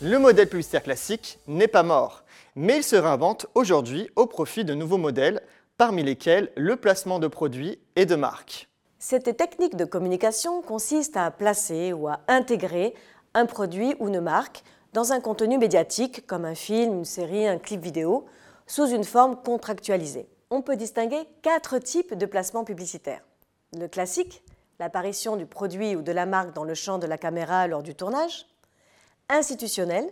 Le modèle publicitaire classique n'est pas mort, mais il se réinvente aujourd'hui au profit de nouveaux modèles, parmi lesquels le placement de produits et de marques. Cette technique de communication consiste à placer ou à intégrer un produit ou une marque dans un contenu médiatique comme un film, une série, un clip vidéo, sous une forme contractualisée. On peut distinguer quatre types de placements publicitaires. Le classique, l'apparition du produit ou de la marque dans le champ de la caméra lors du tournage institutionnel,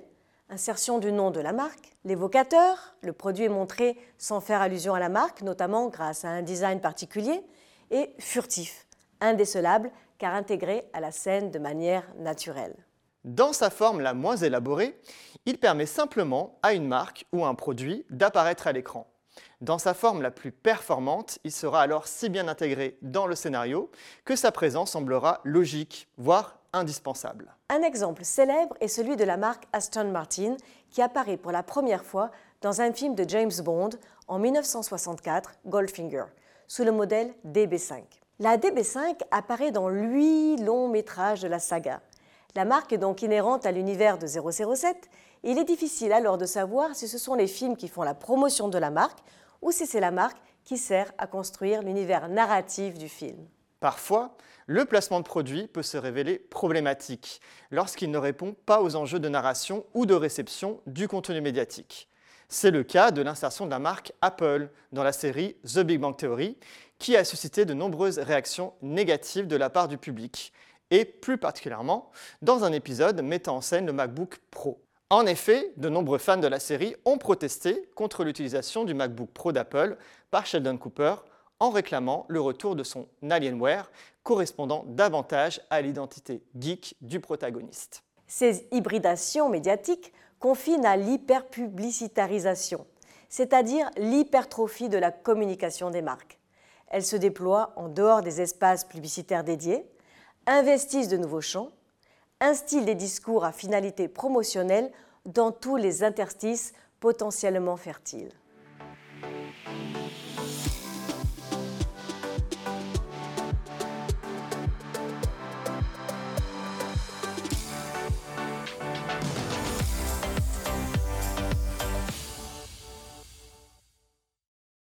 insertion du nom de la marque, l'évocateur, le produit est montré sans faire allusion à la marque, notamment grâce à un design particulier, et furtif, indécelable car intégré à la scène de manière naturelle. Dans sa forme la moins élaborée, il permet simplement à une marque ou un produit d'apparaître à l'écran. Dans sa forme la plus performante, il sera alors si bien intégré dans le scénario que sa présence semblera logique, voire indispensable. Un exemple célèbre est celui de la marque Aston Martin qui apparaît pour la première fois dans un film de James Bond en 1964, Goldfinger, sous le modèle DB5. La DB5 apparaît dans huit longs métrages de la saga. La marque est donc inhérente à l'univers de 007 et il est difficile alors de savoir si ce sont les films qui font la promotion de la marque ou si c'est la marque qui sert à construire l'univers narratif du film. Parfois, le placement de produit peut se révéler problématique lorsqu'il ne répond pas aux enjeux de narration ou de réception du contenu médiatique. C'est le cas de l'insertion de la marque Apple dans la série The Big Bang Theory, qui a suscité de nombreuses réactions négatives de la part du public, et plus particulièrement dans un épisode mettant en scène le MacBook Pro. En effet, de nombreux fans de la série ont protesté contre l'utilisation du MacBook Pro d'Apple par Sheldon Cooper en réclamant le retour de son Alienware correspondant davantage à l'identité geek du protagoniste. Ces hybridations médiatiques confinent à l'hyperpublicitarisation, c'est-à-dire l'hypertrophie de la communication des marques. Elles se déploient en dehors des espaces publicitaires dédiés, investissent de nouveaux champs, instillent des discours à finalité promotionnelle dans tous les interstices potentiellement fertiles.